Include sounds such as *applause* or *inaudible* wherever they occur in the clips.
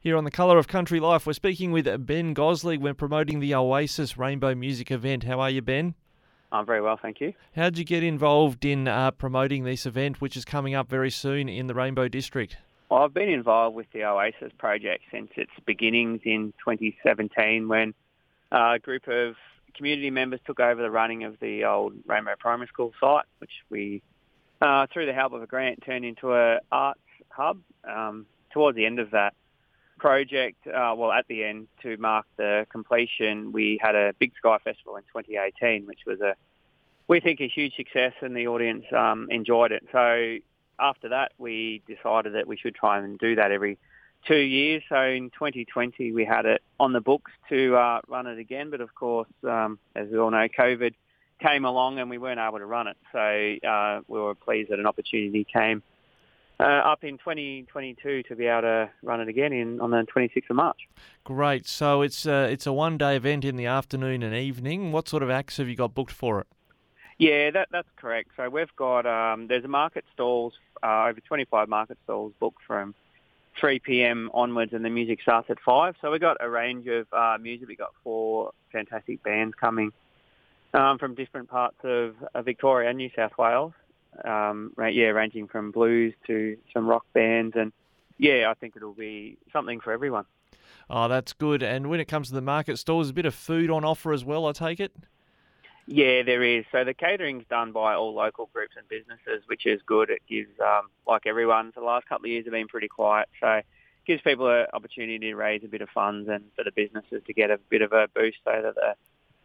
Here on the Colour of Country Life, we're speaking with Ben Gosling. We're promoting the Oasis Rainbow Music event. How are you, Ben? I'm very well, thank you. How did you get involved in uh, promoting this event, which is coming up very soon in the Rainbow District? Well, I've been involved with the Oasis project since its beginnings in 2017 when uh, a group of community members took over the running of the old Rainbow Primary School site, which we, uh, through the help of a grant, turned into a arts hub. Um, towards the end of that, project, uh, well, at the end, to mark the completion, we had a Big Sky Festival in 2018, which was a, we think, a huge success, and the audience um, enjoyed it. So after that, we decided that we should try and do that every two years. So in 2020, we had it on the books to uh, run it again, but of course, um, as we all know, COVID came along and we weren't able to run it. So uh, we were pleased that an opportunity came uh, up in 2022 to be able to run it again in on the 26th of March. Great. So it's uh, it's a one day event in the afternoon and evening. What sort of acts have you got booked for it? Yeah, that, that's correct. So we've got um, there's a market stalls uh, over 25 market stalls booked from 3 p.m. onwards, and the music starts at five. So we've got a range of uh, music. We've got four fantastic bands coming um, from different parts of, of Victoria and New South Wales um, yeah, ranging from blues to some rock bands, and yeah, I think it'll be something for everyone. Oh, that's good. And when it comes to the market stalls, a bit of food on offer as well. I take it. Yeah, there is. So the catering's done by all local groups and businesses, which is good. It gives, um, like everyone, the last couple of years have been pretty quiet, so it gives people an opportunity to raise a bit of funds and for the businesses to get a bit of a boost so that the,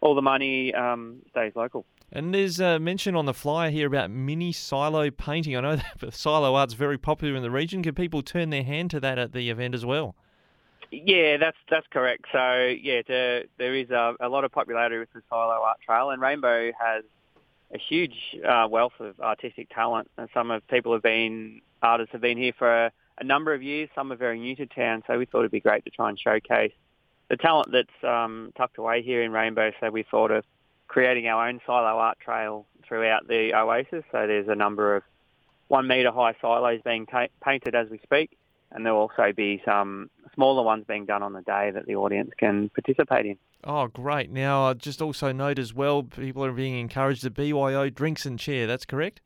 all the money um, stays local. And there's a mention on the flyer here about mini silo painting. I know *laughs* that silo art's very popular in the region. Can people turn their hand to that at the event as well? Yeah, that's that's correct. So yeah, there is a, a, lot of popularity with the silo art trail, and Rainbow has a huge uh, wealth of artistic talent. And some of people have been artists have been here for a, a, number of years. Some are very new to town, so we thought it'd be great to try and showcase the talent that's um, tucked away here in Rainbow. So we thought of creating our own silo art trail throughout the oasis. So there's a number of one metre high silos being ta- painted as we speak, and there'll also be some smaller ones being done on the day that the audience can participate in. Oh, great. Now, I just also note as well, people are being encouraged to BYO drinks and chair. That's correct?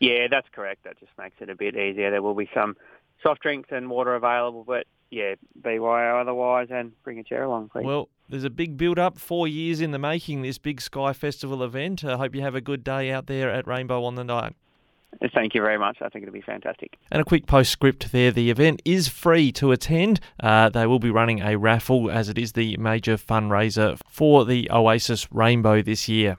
Yeah, that's correct. That just makes it a bit easier. There will be some soft drinks and water available, but yeah, BYO otherwise, and bring a chair along, please. Well, there's a big build up, four years in the making, this big Sky Festival event. I hope you have a good day out there at Rainbow on the Night. Thank you very much. I think it'll be fantastic. And a quick postscript there. The event is free to attend. Uh, they will be running a raffle as it is the major fundraiser for the Oasis Rainbow this year.